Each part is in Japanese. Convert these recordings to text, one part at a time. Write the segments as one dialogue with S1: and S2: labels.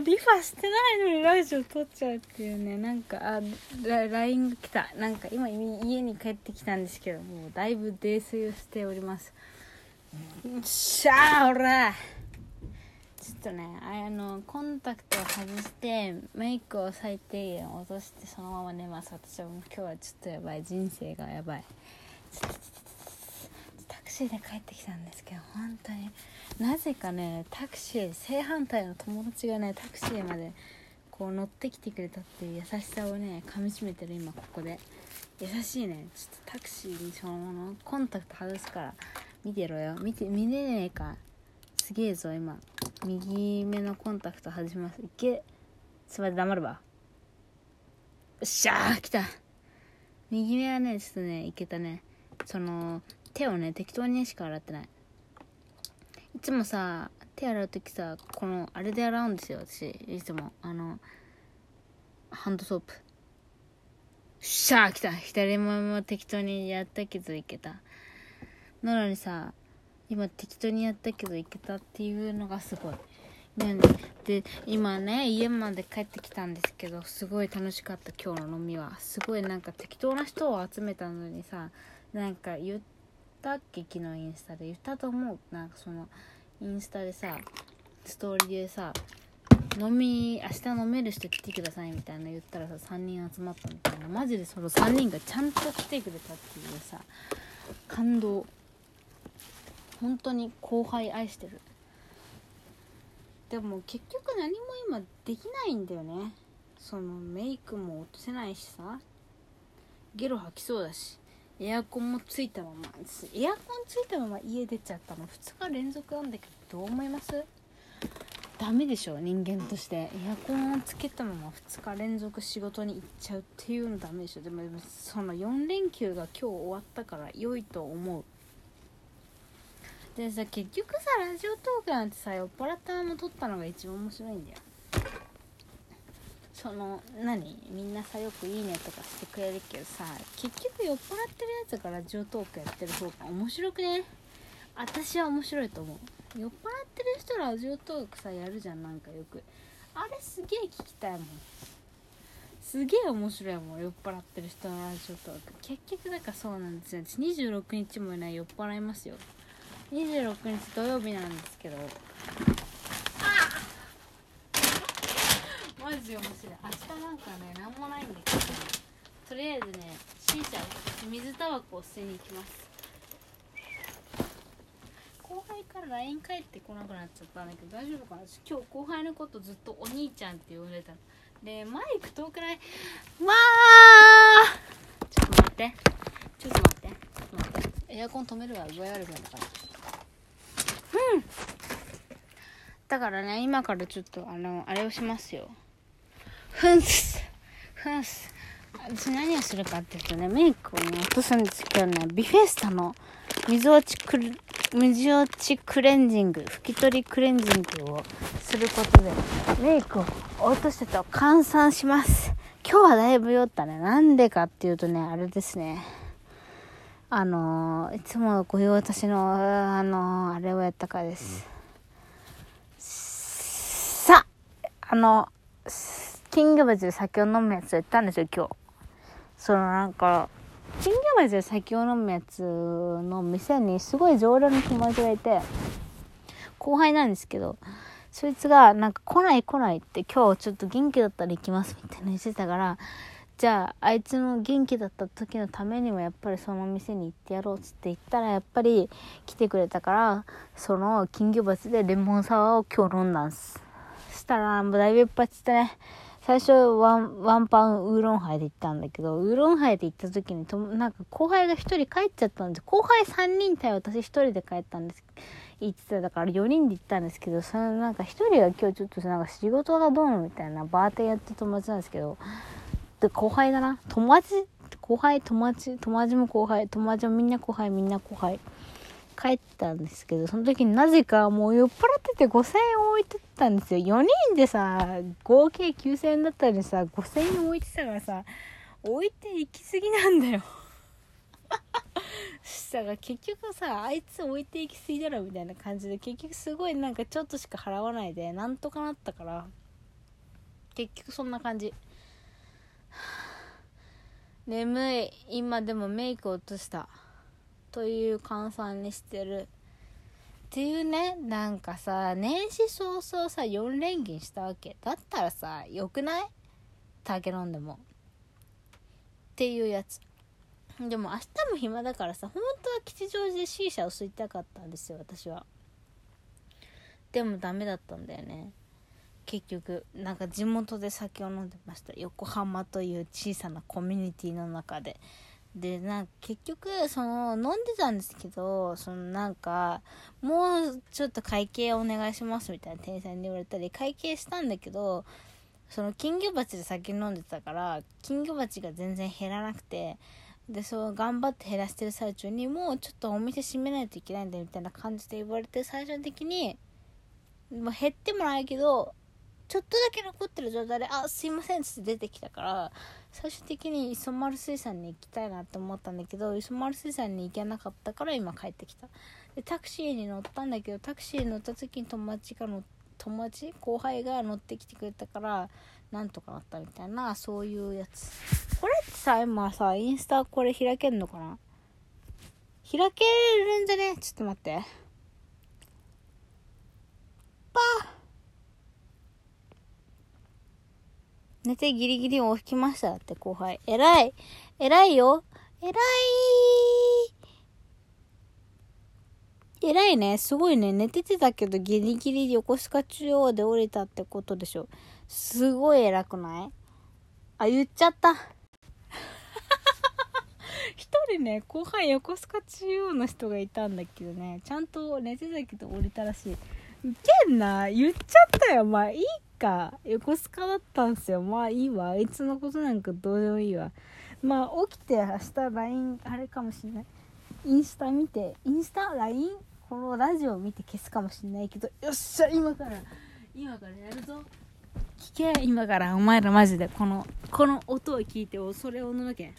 S1: リファしてないのにラジオ撮っちゃうっていうね。なんかあラ LINE が来た。なんか今家に帰ってきたんですけどもうだいぶ泥酔をしております。しゃあほら。ちょっとねあのコンタクトを外してメイクを最低限落としてそのまま寝ます。私はもう今日はちょっとやばい。人生がやばい。タクシーで帰ってきたんですけど本当に。なぜかねタクシー正反対の友達がねタクシーまでこう乗ってきてくれたっていう優しさをねかみしめてる今ここで。優しいね。ちょっとタクシーにそのままコンタクト外すから見てろよ。見て見れねえか。すげえぞ今。右目のコンタクト外します。いけ。すまで黙るわ。よっしゃー来た。右目はねちょっとねいけたね。その手をね適当にしか洗ってない。いつもさ手洗う時さこのあれで洗うんですよ私。いつも。あのハンドソープ。しゃー来た。左目も適当にやったけどいけた。なのにさ今適当にやったけどいけたっていうのがすごい、で今ね家まで帰ってきたんですけどすごい楽しかった今日の飲みは。すごいなんか適当な人を集めたのにさなんか言ってたっけ？昨日インスタで言ったと思う。なんかそのインスタでさストーリーでさ飲み明日飲める人来てくださいみたいな言ったらさ3人集まったみたいな。マジでその3人がちゃんと来てくれたっていうさ感動。本当に後輩愛してる。でも結局何も今できないんだよね。そのメイクも落とせないしさゲロ吐きそうだし。エアコンもついたままエアコンついたまま家出ちゃったの。2日連続なんだけどどう思います？ダメでしょ人間として。エアコンをつけたまま2日連続仕事に行っちゃうっていうのダメでしょ。でもその4連休が今日終わったから良いと思う。でさ結局さラジオトークなんてさ酔っ払ったまま撮ったのが一番面白いんだよ。その何？みんなさよく「いいね」とかしてくれるけどさ結局酔っ払ってるやつがラジオトークやってる方が面白くね？私は面白いと思う。酔っ払ってる人ラジオトークさやるじゃんなんかよく。あれすげえ聞きたいもん。すげえ面白いもん酔っ払ってる人のラジオトーク。結局だからそうなんですよ。私26日もいない酔っ払いますよ。26日土曜日なんですけどマジ面白い。明日なんかね何もないんだけど。とりあえずね C 社水タバコを吸いに行きます。後輩から LINE 返ってこなくなっちゃったんだけど大丈夫かな？今日後輩のことずっとお兄ちゃんって呼んでたでマイク遠くない？わー！ちょっと待って。ちょっと待って。ちょっと待って。エアコン止めるわ。具合悪くなるから。うん。だからね今からちょっとあのあれをしますよ。ふんす。ふんす。私何をするかっていうとねメイクをね落とすんですけどねビフェスタの水落ちクル水落ちクレンジング拭き取りクレンジングをすることでメイクを落としてと換算します。今日はだいぶ酔ったね。なんでかっていうとねあれですね。あのー、いつもご用私のあのー、あれをやったからです。さあのキングバジル酒を飲むやつやったんですよ今日。そのなんかキングバジル酒を飲むやつの店にすごい常連の友達がいて後輩なんですけどそいつがなんか来ない来ないって今日ちょっと元気だったら行きますみたいな言ってたからじゃああいつの元気だった時のためにもやっぱりその店に行ってやろうっつって言ったらやっぱり来てくれたからその金魚鉢でレモンサワーを今日飲んだんす。したらもうだいぶいっぱいっつってね。最初ワンワンパンウーロンハイで行ったんだけどウーロンハイで行った時にとなんか後輩が1人帰っちゃったんで後輩3人対私1人で帰ったんです。言ってただから4人で行ったんですけどそのなんか1人が今日ちょっとなんか仕事がどうのみたいなバーテンやって友達なんですけどで後輩だな。友達後輩友達友達も後輩友達もみんな後輩みんな後輩。帰ったんですけどその時になぜかもう酔っ払ってて5000円置いてたんですよ。4人でさ合計9000円だったのにさ5000円置いてたからさ置いていきすぎなんだよ。そしたら結局さあいつ置いていきすぎだろみたいな感じで結局すごいなんかちょっとしか払わないでなんとかなったから結局そんな感じ。眠い。今でもメイク落とした。という換算にしてる。っていうねなんかさ年始早々さ4連勤したわけ。だったらさよくない？酒飲んでも。っていうやつ。でも明日も暇だからさ本当は吉祥寺で C 社を吸いたかったんですよ私は。でもダメだったんだよね。結局なんか地元で酒を飲んでました。横浜という小さなコミュニティの中で。でなんか結局その飲んでたんですけどそのなんかもうちょっと会計お願いしますみたいな店員さんに言われたり会計したんだけどその金魚鉢で酒飲んでたから金魚鉢が全然減らなくてでそう頑張って減らしてる最中にもうちょっとお店閉めないといけないんだみたいな感じで言われて最終的に、ま、減ってもないけどちょっとだけ残ってる状態で「あすいません」っつって出てきたから最終的に磯丸水産に行きたいなって思ったんだけど磯丸水産に行けなかったから今帰ってきた。でタクシーに乗ったんだけどタクシーに乗った時に友達が乗友達？後輩が乗ってきてくれたからなんとかなったみたいなそういうやつ。これってさ今さインスタこれ開けんのかな？開けるんじゃね？ちょっと待ってパー寝てギリギリ起きましたって後輩。偉い偉いよ偉い偉いね。すごいね。寝ててたけどギリギリ横須賀中央で降りたってことでしょ。すごい偉くない？あ、言っちゃった。一人ね、後輩横須賀中央の人がいたんだけどね、ちゃんと寝てたけど降りたらしい。ウケんな。言っちゃったよ。まあいいか横須賀だったんすよ。まあいいわ。あいつのことなんかどうでもいいわ。まあ起きて明日 LINE あれかもしんない。インスタ見て。インスタ？LINE このラジオ見て消すかもしんないけど。よっしゃ今から。今からやるぞ。聞け。今から。お前らマジで。このこの音を聞いて恐れおののけ。よ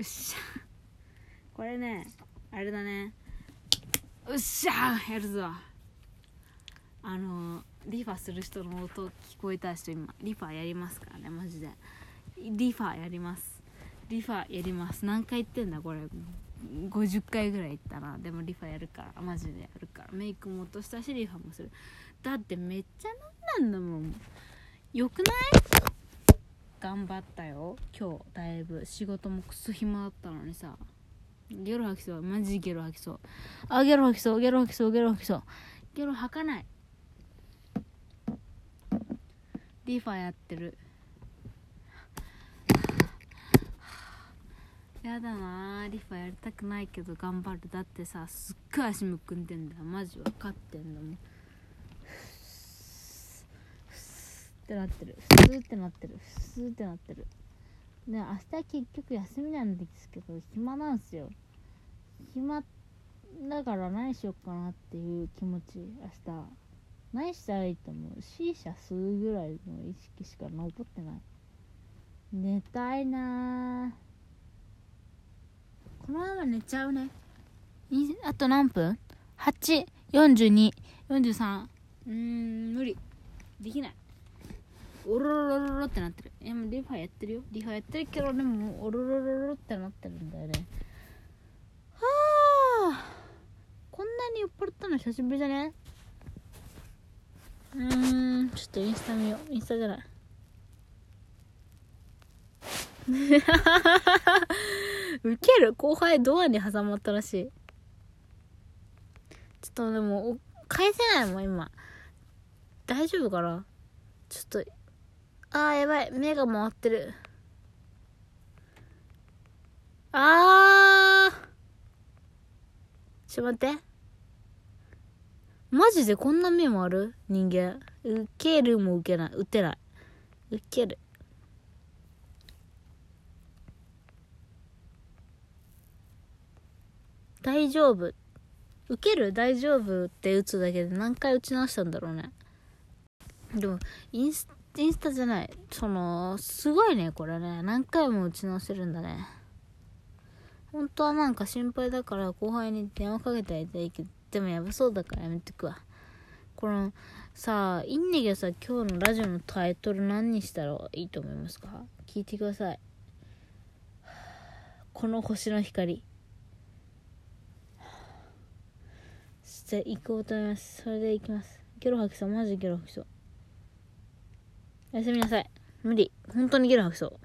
S1: っしゃ。これねあれだね。よっしゃ。やるぞ。あのリファする人の音聞こえた人今リファやりますからねマジで。リファやります。リファやります。何回言ってんだこれ。50回ぐらい言ったな。でもリファやるからマジでやるから。メイクも落としたしリファもする。だってめっちゃなんなんだもん。よくない？頑張ったよ。今日だいぶ。仕事もクソ暇だったのにさ。ゲロ吐きそう。マジゲロ吐きそう。あゲロ吐きそう。ゲロ吐きそう。ゲロ吐きそう。ゲロ吐かない。リファやってる。やだなリファやりたくないけど頑張る。だってさすっごい足むくんでんだよ。マジ分かってんだも。んってなってるスーってなってるスーってなってるで明日結局休みなんですけど暇なんすよ暇だから何しよっかなっていう気持ち明日何したらいいと思う C 社吸うぐらいの意識しか残ってない。寝たいなこのまま寝ちゃうね。あと何分 ?84243 うーん無理。できない。おろろろろってなってる。いやもうリファやってるよ。リファやってるけどでもおろろろろってなってるんだよね。はあこんなに酔っ払ったの久しぶりだね？うんちょっとインスタ見よう。インスタじゃない。ウケる？後輩ドアに挟まったらしい。ちょっとでも返せないもん今。大丈夫かな？ちょっとあーやばい。目が回ってる。あー。ちょっと待って。マジでこんな目もある？人間。受けるも受けない。打てない。受ける。大丈夫。受ける？大丈夫って打つだけで何回打ち直したんだろうね。でも、インス、インスタじゃない。その、すごいね、これね。何回も打ち直せるんだね。本当はなんか心配だから後輩に電話かけてやりたいけど、でもやばそうだからやめてくわ。このさあいいんだけどさ今日のラジオのタイトル何にしたらいいと思いますか？聞いてください。この星の光。じゃあ行こうと思います。それで行きます。ゲロ吐きそう。マジゲロ吐きそう。おやすみなさい。無理。本当にゲロ吐きそう。